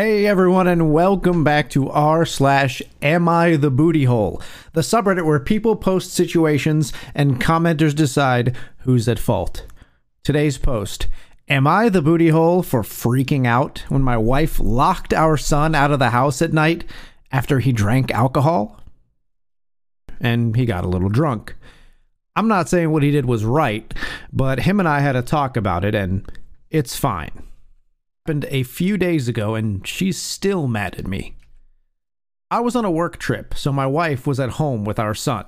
Hey everyone, and welcome back to r slash Am I the Booty Hole, the subreddit where people post situations and commenters decide who's at fault. Today's post: Am I the booty hole for freaking out when my wife locked our son out of the house at night after he drank alcohol? And he got a little drunk. I'm not saying what he did was right, but him and I had a talk about it, and it's fine happened a few days ago, and she's still mad at me. I was on a work trip, so my wife was at home with our son.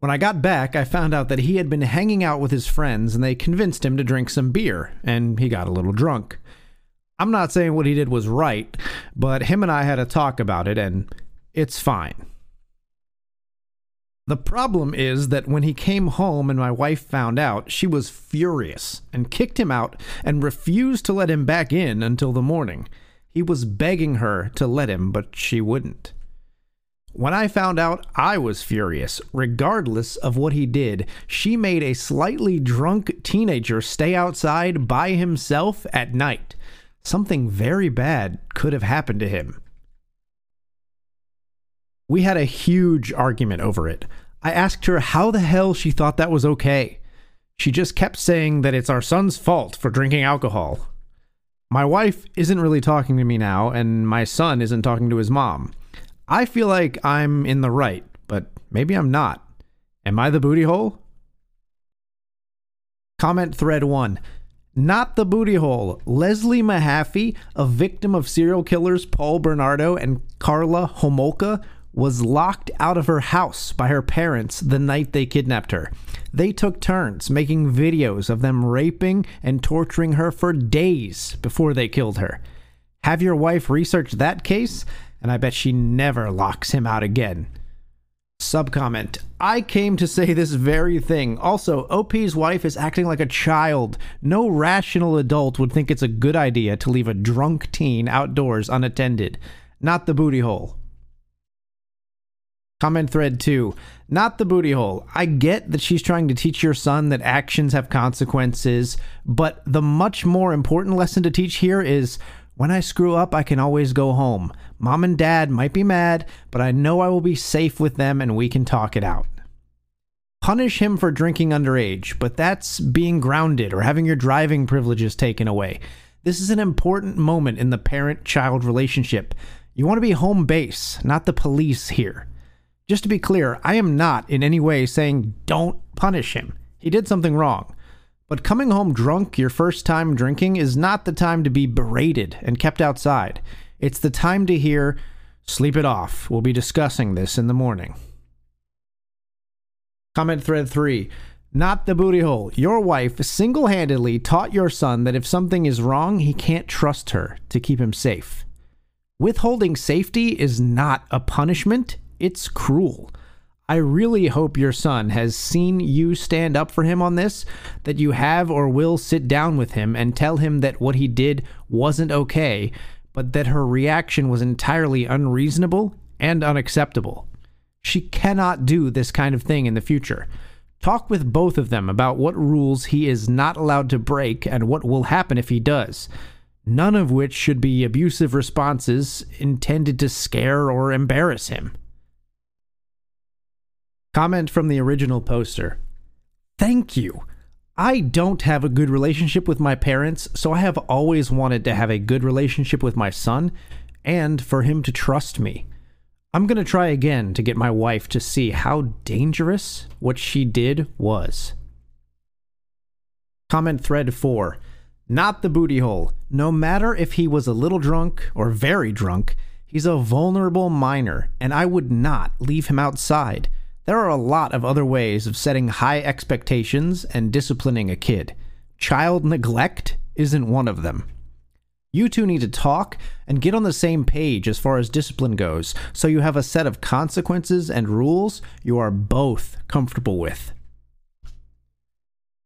When I got back, I found out that he had been hanging out with his friends and they convinced him to drink some beer, and he got a little drunk. I'm not saying what he did was right, but him and I had a talk about it, and it's fine. The problem is that when he came home and my wife found out, she was furious and kicked him out and refused to let him back in until the morning. He was begging her to let him, but she wouldn't. When I found out, I was furious. Regardless of what he did, she made a slightly drunk teenager stay outside by himself at night. Something very bad could have happened to him. We had a huge argument over it. I asked her how the hell she thought that was okay. She just kept saying that it's our son's fault for drinking alcohol. My wife isn't really talking to me now, and my son isn't talking to his mom. I feel like I'm in the right, but maybe I'm not. Am I the booty hole? Comment thread 1. Not the booty hole. Leslie Mahaffy, a victim of serial killers Paul Bernardo and Karla Homolka, was locked out of her house by her parents the night they kidnapped her. They took turns making videos of them raping and torturing her for days before they killed her. Have your wife research that case, and I bet she never locks him out again. Subcomment I came to say this very thing. Also, OP's wife is acting like a child. No rational adult would think it's a good idea to leave a drunk teen outdoors unattended. Not the booty hole. Comment thread two, not the booty hole. I get that she's trying to teach your son that actions have consequences, but the much more important lesson to teach here is when I screw up, I can always go home. Mom and dad might be mad, but I know I will be safe with them and we can talk it out. Punish him for drinking underage, but that's being grounded or having your driving privileges taken away. This is an important moment in the parent child relationship. You want to be home base, not the police here. Just to be clear, I am not in any way saying don't punish him. He did something wrong. But coming home drunk your first time drinking is not the time to be berated and kept outside. It's the time to hear, sleep it off. We'll be discussing this in the morning. Comment thread 3. Not the booty hole. Your wife single handedly taught your son that if something is wrong, he can't trust her to keep him safe. Withholding safety is not a punishment, it's cruel. I really hope your son has seen you stand up for him on this, that you have or will sit down with him and tell him that what he did wasn't okay, but that her reaction was entirely unreasonable and unacceptable. She cannot do this kind of thing in the future. Talk with both of them about what rules he is not allowed to break and what will happen if he does, none of which should be abusive responses intended to scare or embarrass him. Comment from the original poster Thank you. I don't have a good relationship with my parents, so I have always wanted to have a good relationship with my son and for him to trust me. I'm going to try again to get my wife to see how dangerous what she did was. Comment thread 4 Not the booty hole. No matter if he was a little drunk or very drunk, he's a vulnerable minor, and I would not leave him outside. There are a lot of other ways of setting high expectations and disciplining a kid. Child neglect isn't one of them. You two need to talk and get on the same page as far as discipline goes, so you have a set of consequences and rules you are both comfortable with.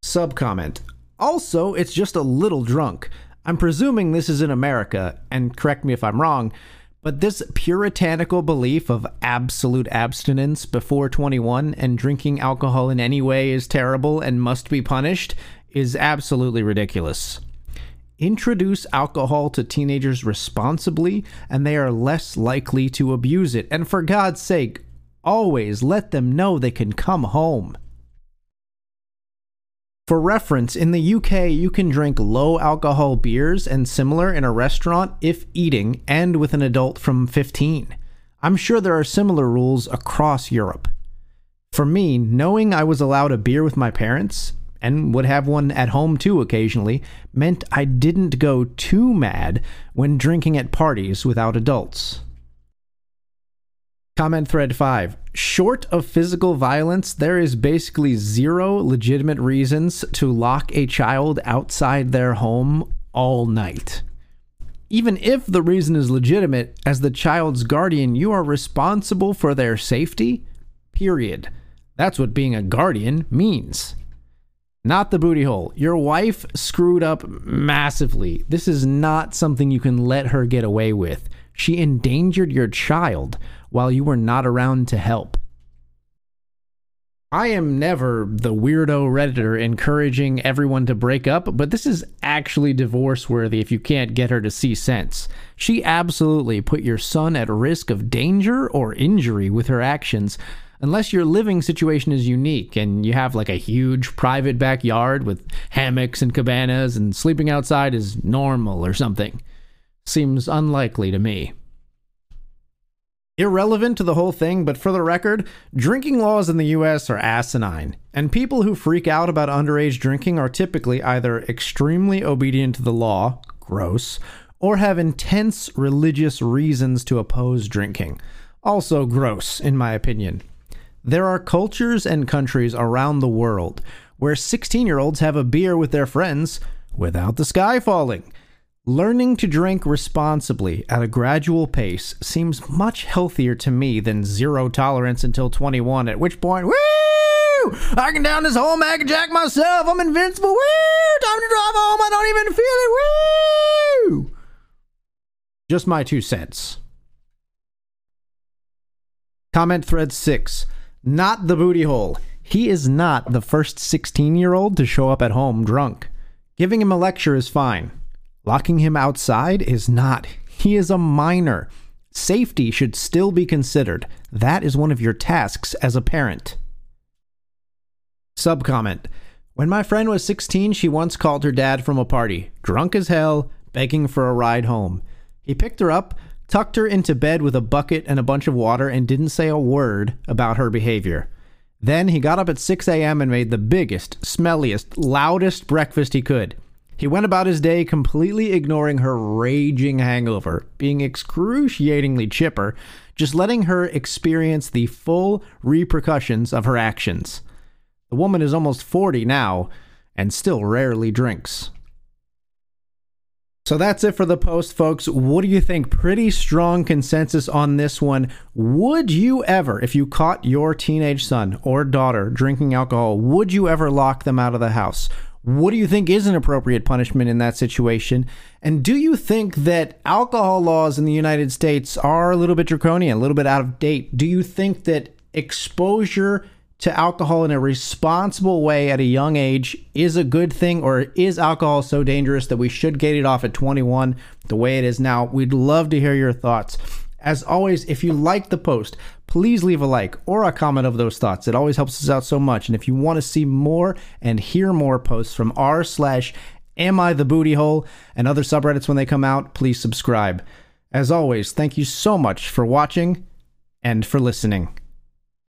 Subcomment. Also, it's just a little drunk. I'm presuming this is in America, and correct me if I'm wrong, but this puritanical belief of absolute abstinence before 21 and drinking alcohol in any way is terrible and must be punished is absolutely ridiculous. introduce alcohol to teenagers responsibly and they are less likely to abuse it. And for God's sake, always let them know they can come home. For reference, in the UK, you can drink low alcohol beers and similar in a restaurant if eating and with an adult from 15. I'm sure there are similar rules across Europe. For me, knowing I was allowed a beer with my parents, and would have one at home too occasionally, meant I didn't go too mad when drinking at parties without adults. Comment thread 5. Short of physical violence, there is basically zero legitimate reasons to lock a child outside their home all night. Even if the reason is legitimate, as the child's guardian, you are responsible for their safety. Period. That's what being a guardian means. Not the booty hole. Your wife screwed up massively. This is not something you can let her get away with. She endangered your child while you were not around to help. I am never the weirdo Redditor encouraging everyone to break up, but this is actually divorce worthy if you can't get her to see sense. She absolutely put your son at risk of danger or injury with her actions, unless your living situation is unique and you have like a huge private backyard with hammocks and cabanas and sleeping outside is normal or something. Seems unlikely to me. Irrelevant to the whole thing, but for the record, drinking laws in the US are asinine, and people who freak out about underage drinking are typically either extremely obedient to the law, gross, or have intense religious reasons to oppose drinking, also gross, in my opinion. There are cultures and countries around the world where 16 year olds have a beer with their friends without the sky falling Learning to drink responsibly at a gradual pace seems much healthier to me than zero tolerance until 21, at which point, woo! I can down this whole Mac and Jack myself. I'm invincible. Woo! Time to drive home. I don't even feel it. Woo! Just my two cents. Comment thread 6. Not the booty hole. He is not the first 16 year old to show up at home drunk. Giving him a lecture is fine. Locking him outside is not. He is a minor. Safety should still be considered. That is one of your tasks as a parent. Subcomment When my friend was 16, she once called her dad from a party, drunk as hell, begging for a ride home. He picked her up, tucked her into bed with a bucket and a bunch of water, and didn't say a word about her behavior. Then he got up at 6 a.m. and made the biggest, smelliest, loudest breakfast he could. He went about his day completely ignoring her raging hangover, being excruciatingly chipper, just letting her experience the full repercussions of her actions. The woman is almost 40 now and still rarely drinks. So that's it for the post, folks. What do you think? Pretty strong consensus on this one. Would you ever, if you caught your teenage son or daughter drinking alcohol, would you ever lock them out of the house? What do you think is an appropriate punishment in that situation? And do you think that alcohol laws in the United States are a little bit draconian, a little bit out of date? Do you think that exposure to alcohol in a responsible way at a young age is a good thing, or is alcohol so dangerous that we should get it off at 21 the way it is now? We'd love to hear your thoughts. As always, if you like the post, please leave a like or a comment of those thoughts. It always helps us out so much. And if you want to see more and hear more posts from r slash am I the booty hole and other subreddits when they come out, please subscribe. As always, thank you so much for watching and for listening.